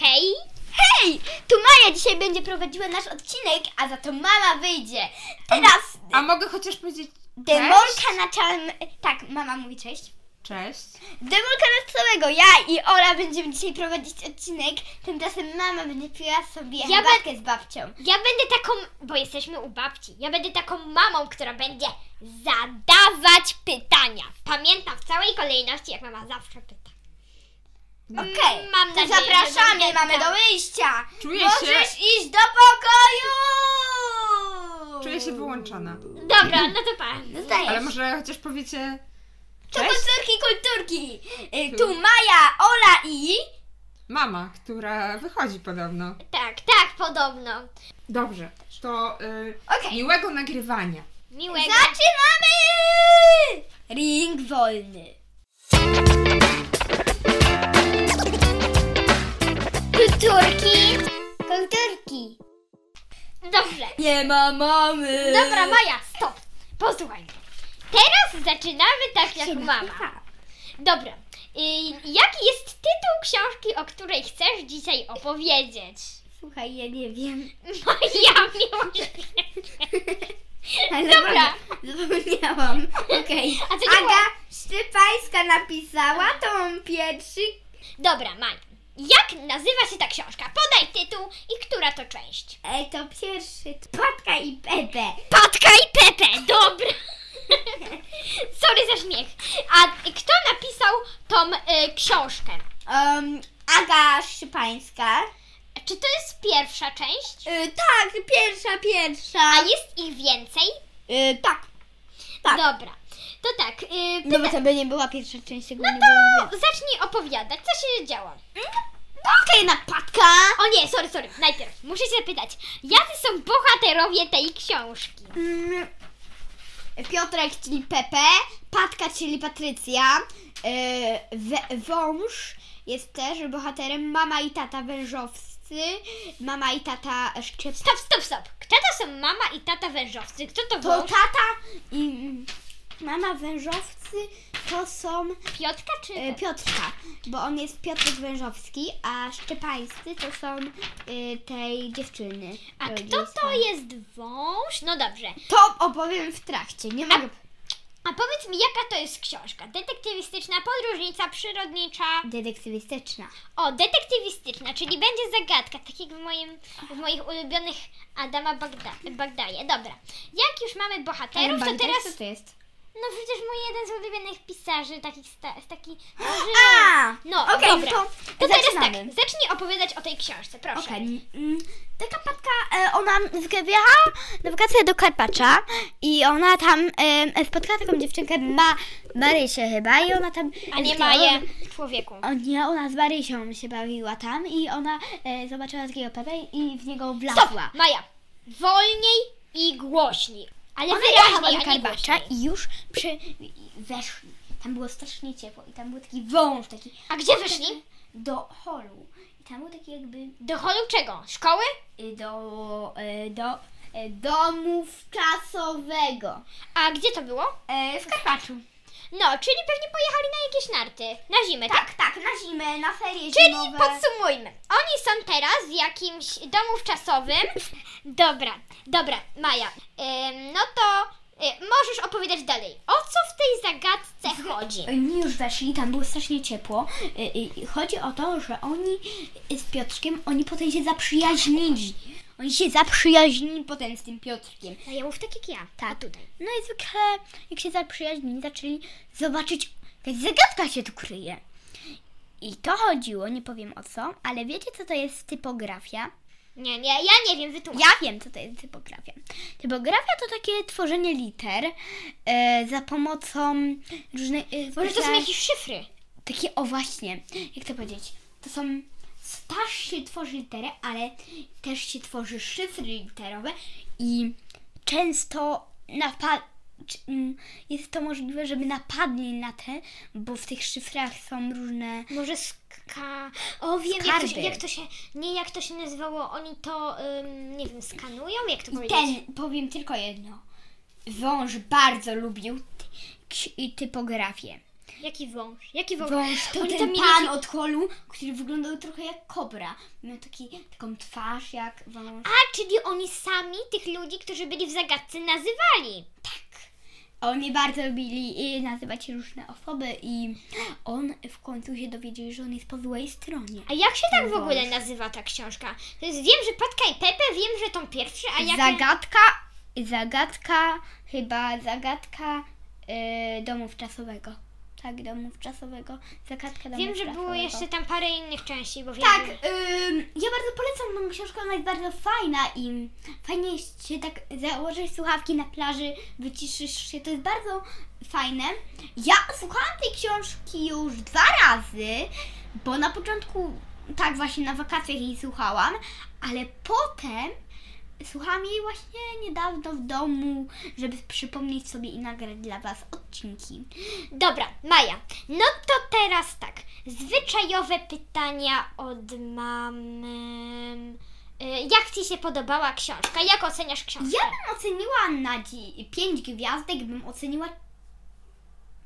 Hej! Hej! Tu Maja dzisiaj będzie prowadziła nasz odcinek, a za to mama wyjdzie. Teraz A mogę chociaż powiedzieć demolka na całym... Tak, mama mówi cześć. cześć? Demolka na całego. Ja i Ola będziemy dzisiaj prowadzić odcinek. Tymczasem mama będzie piła sobie Ja herbatkę z babcią. Ja będę taką, bo jesteśmy u babci, ja będę taką mamą, która będzie zadawać pytania. Pamiętam w całej kolejności, jak mama zawsze pyta. Okej, Mam to nadzieję, że zapraszamy, będę mamy do wyjścia. Czuję Możesz się- iść do pokoju! Czuję się wyłączona. Dobra, no to pa. Zostajesz. Ale może chociaż powiecie To cześć? kulturki, kulturki. Y, Tu Maja, Ola i... Mama, która wychodzi podobno. Tak, tak, podobno. Dobrze, to y, Okej. miłego nagrywania. Miłego. Zaczynamy! Ring wolny. Dobrze. Nie ma mamy. Dobra, Maja, stop. Posłuchaj. Teraz zaczynamy tak jak mama. Dobra. Y, jaki jest tytuł książki, o której chcesz dzisiaj opowiedzieć? Słuchaj, ja nie wiem. Maja, miłość. Ale Dobra. Zapomniałam. Okej. A co było? Aga Szczypańska napisała, to mam pierwszy. Dobra, Maja. Jak nazywa się ta książka? Podaj tytuł i która to część. To pierwszy. Patka i Pepe. Patka i Pepe, dobra. Sorry za śmiech. A kto napisał tą y, książkę? Um, Aga Szczypańska. Czy to jest pierwsza część? Y, tak, pierwsza, pierwsza. A jest ich więcej? Y, tak. Tak. Dobra. To tak. Y, No bo to by nie była pierwsza część, tego no to zacznij opowiadać, co się działo. Okej, napadka. O nie, sorry, sorry. Najpierw muszę się zapytać, jacy są bohaterowie tej książki? Mm, Piotrek, czyli Pepe, Patka, czyli Patrycja, y, we- Wąż jest też bohaterem, mama i tata wężowscy, mama i tata Szczep... Stop, stop, stop. Kto to są mama i tata wężowcy? Kto to To wąż? tata i mm, mama wężowcy to są Piotka czy... y, Piotrka, bo on jest Piotrek Wężowski, a Szczepańscy to są y, tej dziewczyny. A rodzice. kto to jest wąż? No dobrze. To opowiem w trakcie, nie mogę... A powiedz mi, jaka to jest książka? Detektywistyczna, podróżnica, przyrodnicza? Detektywistyczna. O, detektywistyczna, czyli będzie zagadka, tak jak w, moim, w moich ulubionych Adama Bagda, Bagdaje. Dobra, jak już mamy bohaterów, to teraz... Co to jest? No przecież mój jeden z ulubionych pisarzy, takich sta, taki... A! No, okej, dobra. to, To teraz tak, zaczynamy. zacznij opowiadać o tej książce, proszę. Okej. mm, Taka patka, e, ona wyjechała na wakacje do Karpacza i ona tam e, spotkała taką dziewczynkę, ma Marysię chyba i ona tam... A nie spotkała- Maję, człowieku. O nie, ona z Marysią się bawiła tam i ona e, zobaczyła takiego Pepe i w niego wlazła. Stop, Maja, wolniej i głośniej. Ale Ona jechała wyraźniej, do a nie Karpacza głośniej. i już przy, weszli. Tam było strasznie ciepło i tam był taki wąż, taki A gdzie weszli? do holu. I tam był taki jakby Do holu czego? Szkoły? y, do, y, do y, domu czasowego A gdzie to było? w Karpaczu. No, czyli pewnie pojechali na jakieś narty. Na zimę, tak? Tak, tak, na zimę, na ferie Czyli zimowe. podsumujmy. Oni są teraz w jakimś domu czasowym. Dobra, dobra, Maja. Ym, no to y, możesz opowiadać dalej. O co w tej zagadce chodzi? Oni już weszli, tam było strasznie ciepło. Y, y, Chodzi o to, że oni z Piotrkiem, oni potem się zaprzyjaźnili. Oni się zaprzyjaźnili potem z tym Piotrkiem. No ja mów tak jak ja. Tak. A tutaj. No i zwykle, jak się zaprzyjaźnili, zaczęli zobaczyć, jakaś zagadka się tu kryje. I to chodziło, nie powiem o co, ale wiecie, co to jest typografia? Nie, nie, ja nie wiem, wytłumacz. Ja wiem, co to jest typografia. Typografia to takie tworzenie liter e, za pomocą różnych... E, Może to są jakieś szyfry. Takie, o właśnie, jak to powiedzieć? To są... Też się tworzy litery, ale też się tworzy szyfry literowe i często napad... mm, Jest to możliwe, żeby napadli na te, bo w tych szyfrach są różne... Może ska... O, wiem, jak to, się, jak to się... Nie, jak to się nazywało. Oni to, ym, nie wiem, skanują? Jak to I powiedzieć? ten, powiem tylko jedno. Wąż bardzo lubił ty- typografię. Jaki wąż? Jaki wąż? Wąż to Oni ten pan od holu, który wyglądał trochę jak kobra. Miał taki, taką twarz jak wąż. A, czyli oni sami tych ludzi, którzy byli w zagadce, nazywali. Oni bardzo lubili y, nazywać różne osoby i on w końcu się dowiedział, że on jest po złej stronie. A jak się tak w Wąż. ogóle nazywa ta książka? To jest, wiem, że Patka i Pepe, wiem, że tą pierwszy, a jak... Zagadka, zagadka, chyba zagadka y, domu wczasowego. Tak, domu wczasowego. Zagadka domu Wiem, że wczasowego. było jeszcze tam parę innych części, bo wiem, Tak, że... ym, ja bardzo polecam tą książkę, ona jest bardzo fajna i fajnie się tak założyć słuchawki na plaży, wyciszysz się, to jest bardzo fajne. Ja słuchałam tej książki już dwa razy, bo na początku tak właśnie na wakacjach jej słuchałam, ale potem słuchałam jej właśnie niedawno w domu, żeby przypomnieć sobie i nagrać dla Was odcinki. Dobra, Maja, no to teraz tak. Zwyczajowe pytania od mamy. Y, Jak Ci się podobała książka? Jak oceniasz książkę? Ja bym oceniła na 5 gwiazdek, bym oceniła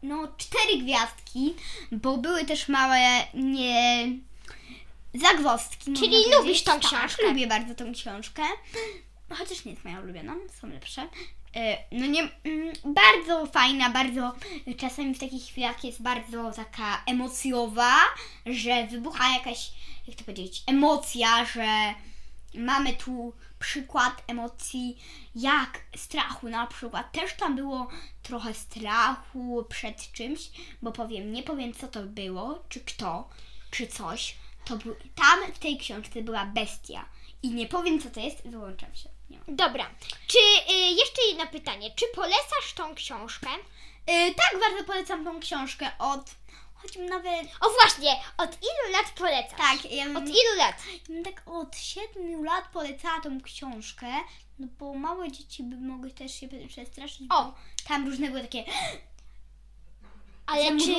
no 4 gwiazdki, bo były też małe nie zagwozdki. Czyli lubisz tą Tak, książkę? lubię bardzo tą książkę. Chociaż nie jest moja ulubiona, są lepsze. E, No nie, mm, bardzo fajna, bardzo czasami w takich chwilach jest bardzo taka emocjowa, że wybucha jakaś, jak to powiedzieć, emocja, że mamy tu przykład emocji jak strachu na przykład. Też tam było trochę strachu przed czymś, bo powiem, nie powiem co to było, czy kto, czy coś. To był, tam w tej książce była bestia. I nie powiem co to jest, wyłączam się. Dobra, czy y, jeszcze jedno pytanie. Czy polecasz tą książkę? Yy, tak, bardzo polecam tą książkę od, choćbym nawet, O właśnie, od ilu lat polecasz? tak, ja bym, Od ilu lat? ja bym tak od 7 lat polecała tą książkę, no bo małe dzieci by mogły też się przestraszyć, O. tam różne były takie Ale czy...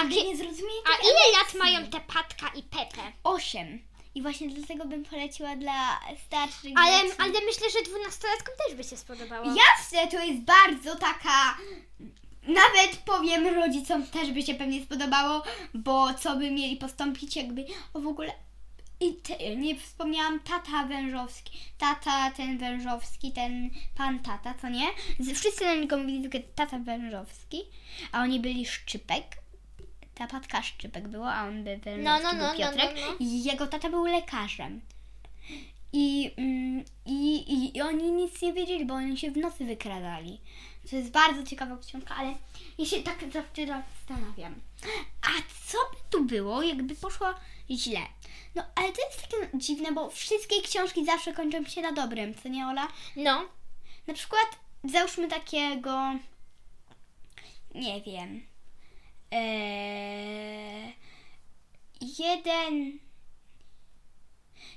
A, nie zrozumiecie a ile lat emocji. mają te Patka i Pepe? 8. I właśnie dlatego bym poleciła dla starszych Ale, dzieci. ale myślę, że dwunastolatkom też by się spodobało. Jasne, to jest bardzo taka. Nawet powiem rodzicom też by się pewnie spodobało, bo co by mieli postąpić, jakby o w ogóle. I te, nie wspomniałam tata wężowski. Tata ten wężowski, ten pan tata, co nie? Wszyscy na niego mówili tylko tata wężowski, a oni byli szczypek. Ta patka szczypek było, a on był wężowski, No, no, no, był no, Piotrek. no, no. I jego tata był lekarzem. I, mm, i, i, I oni nic nie wiedzieli, bo oni się w nocy wykradali. To jest bardzo ciekawa książka, ale ja się tak zawsze zastanawiam. A co by tu było, jakby poszło źle? No, ale to jest takie dziwne, bo wszystkie książki zawsze kończą się na dobrym, co nie, Ola? No, Na przykład załóżmy takiego, nie wiem, jeden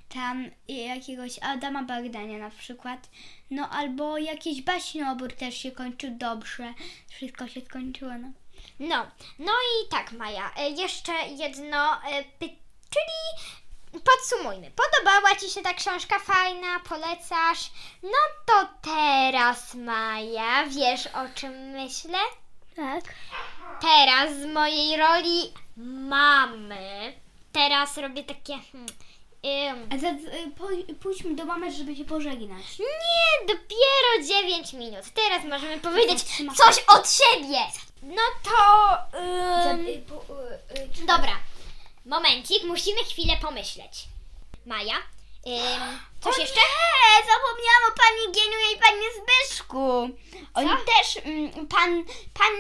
tam jakiegoś Adama Bagdania na przykład, no albo jakiś baśniobór też się kończył dobrze, wszystko się skończyło, no. no. No i tak, Maja, e, jeszcze jedno, e, py- czyli podsumujmy. Podobała Ci się ta książka fajna, polecasz? No to teraz, Maja, wiesz o czym myślę? Tak. Teraz z mojej roli mamy. Teraz robię takie. Hmm, ym, A za, y, po, pójdźmy do mamy, żeby się pożegnać. nie, dopiero 9 minut. Teraz możemy powiedzieć coś od siebie. No to. Za, ym, y, po, y, y, dobra. Momencik, musimy chwilę pomyśleć. Maja, ym, coś o jeszcze? Nie, zapomniałam o pani Gieniu i panie Zbyszku. Oni Co? też, mm, pan, pan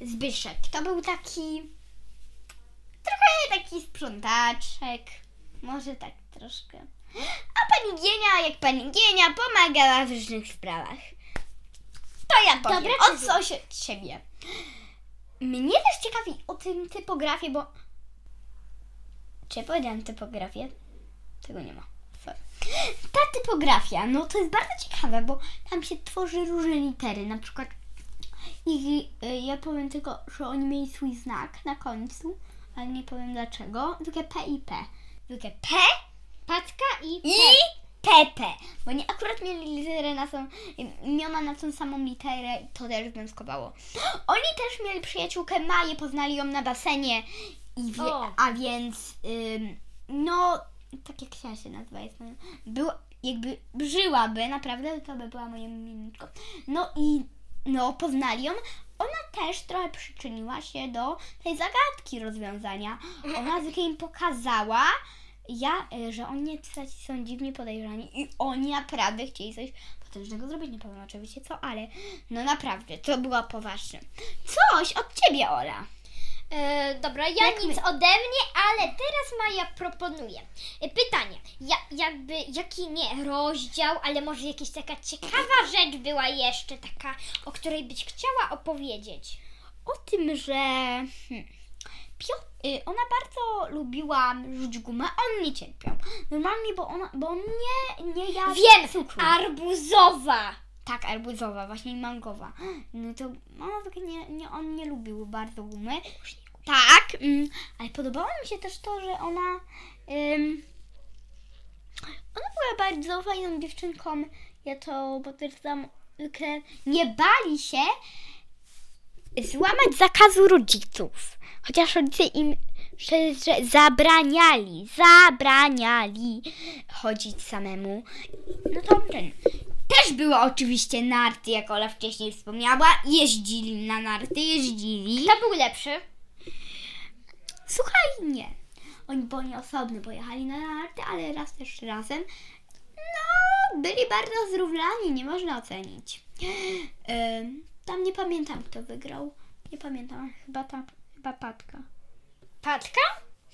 Zbyszek, to był taki, trochę taki sprzątaczek, może tak troszkę. A pani Gienia, jak pani Gienia, pomagała w różnych sprawach. To ja powiem Dobra, czy od coś od siebie. Mnie też ciekawi o tym typografię, bo... Czy ja powiedziałam typografię? Tego nie ma. Ta typografia, no to jest bardzo ciekawe, bo tam się tworzy różne litery, na przykład i y, ja powiem tylko, że oni mieli swój znak na końcu, ale nie powiem dlaczego, tylko P i P. Tylko P Patka i. i Pepe, bo oni akurat mieli literę na są imiona mama na tą samą literę i to też związkowało. Oni też mieli przyjaciółkę Maję, poznali ją na basenie, i wie, a więc ym, no, tak jak ja się nazywa, jest moją, była, jakby żyłaby, naprawdę, to by była moją minutką. No i no, poznali ją. Ona też trochę przyczyniła się do tej zagadki rozwiązania. Ona zwykle im pokazała, ja, y, że oni są dziwnie podejrzani i oni naprawdę chcieli coś potężnego zrobić. Nie powiem oczywiście co, ale no naprawdę, to była poważne. Coś od ciebie, Ola. E, dobra, ja Jak nic my- ode mnie, ale teraz Maja proponuje. E, pytanie, ja, jakby, jaki nie rozdział, ale może jakaś taka ciekawa rzecz była jeszcze taka, o której byś chciała opowiedzieć. O tym, że hmm, Pio- y, ona bardzo lubiła rzuć gumę, a on nie cierpiał. Normalnie, bo, ona, bo on nie, nie jadł Wiem, cukru. arbuzowa. Tak, arbuzowa, właśnie i mangowa. No to ona tak nie, nie, on nie lubił bardzo gumy. Tak, mm, ale podobało mi się też to, że ona. Ona była bardzo fajną dziewczynką. Ja to potwierdzam. Nie bali się złamać zakazu rodziców. Chociaż rodzice im szczerze zabraniali, zabraniali chodzić samemu. No to ten. Też były oczywiście narty, jak Ola wcześniej wspomniała. Jeździli na narty, jeździli. Kto był lepszy? Słuchaj, nie. Oni, bo oni osobno pojechali na narty, ale raz też razem. No, byli bardzo zrównani, nie można ocenić. Tam nie pamiętam, kto wygrał. Nie pamiętam, chyba ta, chyba Patka. Patka?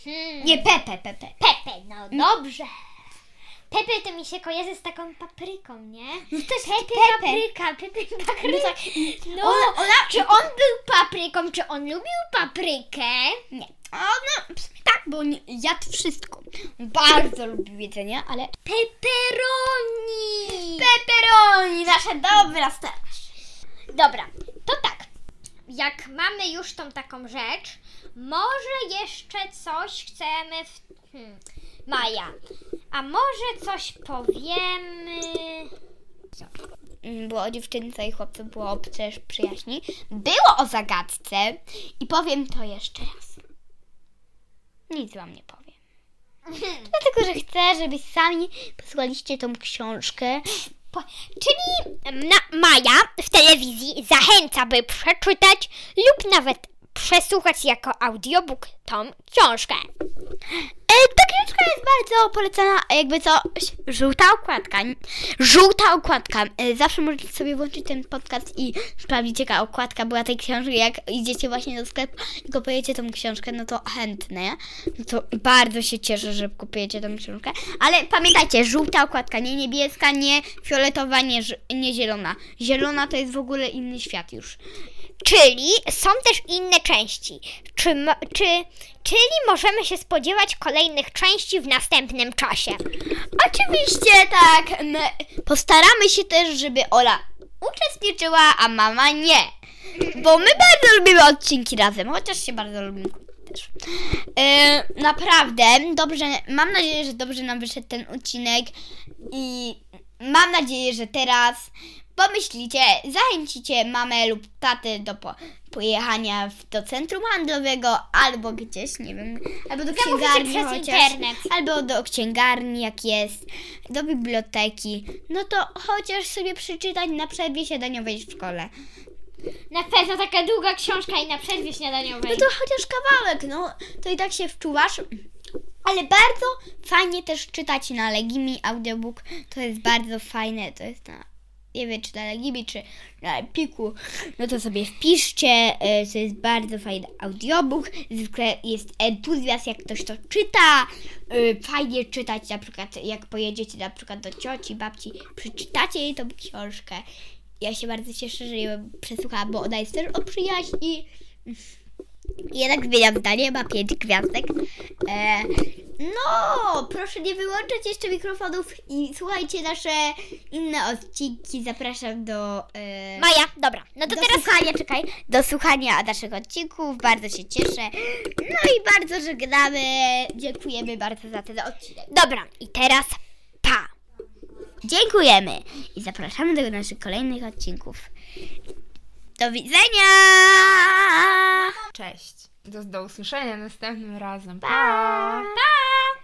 Hmm. Nie, Pepe, Pepe. Pepe, no dobrze. Pepe to mi się kojarzy z taką papryką, nie? No też Pepe, Pepe. papryka, Pepe, papryka. No tak, No, Ola- Ola- czy on był papryką, czy on lubił paprykę? Nie. A no, tak, bo on jadł wszystko. Bardzo lubił jedzenie, ale... Pepperoni! Pepperoni, nasza dobra straż. Dobra, to tak. Jak mamy już tą taką rzecz, może jeszcze coś chcemy w... Hmm. Maja, a może coś powiemy... Mm, było o dziewczynce i chłopcu, było o przecież przyjaźni. Było o zagadce i powiem to jeszcze raz. Nic wam nie powiem. Dlatego, że chcę, żebyś sami posłuchaliście tą książkę. Po, czyli na, Maja w telewizji zachęca, by przeczytać lub nawet przesłuchać jako audiobook tą książkę. E, ta książka jest bardzo polecana, jakby co, żółta okładka. Żółta okładka. E, zawsze możecie sobie włączyć ten podcast i sprawdzić, jaka okładka była tej książki. Jak idziecie właśnie do sklepu i kupujecie tą książkę, no to chętne. No to bardzo się cieszę, że kupujecie tą książkę. Ale pamiętajcie, żółta okładka, nie niebieska, nie fioletowa, nie, nie zielona. Zielona to jest w ogóle inny świat już. Czyli są też inne części. Czy, czy, czyli możemy się spodziewać kolejnych części w następnym czasie. Oczywiście tak. My postaramy się też, żeby Ola uczestniczyła, a mama nie. Bo my bardzo lubimy odcinki razem, chociaż się bardzo lubimy też. E, naprawdę, dobrze, mam nadzieję, że dobrze nam wyszedł ten odcinek i mam nadzieję, że teraz pomyślicie, zachęcicie mamę lub tatę do po, pojechania w, do centrum handlowego albo gdzieś, nie wiem, albo do księgarni przez chociaż, internet. albo do księgarni jak jest, do biblioteki, no to chociaż sobie przeczytać na przerwie śniadaniowej w szkole. Na pewno taka długa książka i na przerwie śniadaniowej. No to chociaż kawałek, no to i tak się wczuwasz. Ale bardzo fajnie też czytać na Legimi audiobook. To jest bardzo fajne. To jest na. Nie wiem, czy na Legimi, czy na Epiku. No to sobie wpiszcie. e, To jest bardzo fajny audiobook. Zwykle jest entuzjazm, jak ktoś to czyta. E, Fajnie czytać, na przykład, jak pojedziecie na przykład do cioci, babci, przeczytacie jej tą książkę. Ja się bardzo cieszę, że ją przesłuchałam, bo ona jest też o przyjaźni. Jednak zmieniam zdanie, ma pięć gwiazdek. E, no, proszę nie wyłączać jeszcze mikrofonów i słuchajcie nasze inne odcinki. Zapraszam do. E, Maja, dobra, no to do teraz słuchania, czekaj, do słuchania naszych odcinków. Bardzo się cieszę. No i bardzo żegnamy. Dziękujemy bardzo za ten odcinek. Dobra, i teraz pa. dziękujemy i zapraszamy do naszych kolejnych odcinków. Do widzenia! Cześć. Do, do usłyszenia następnym razem. Pa! Pa!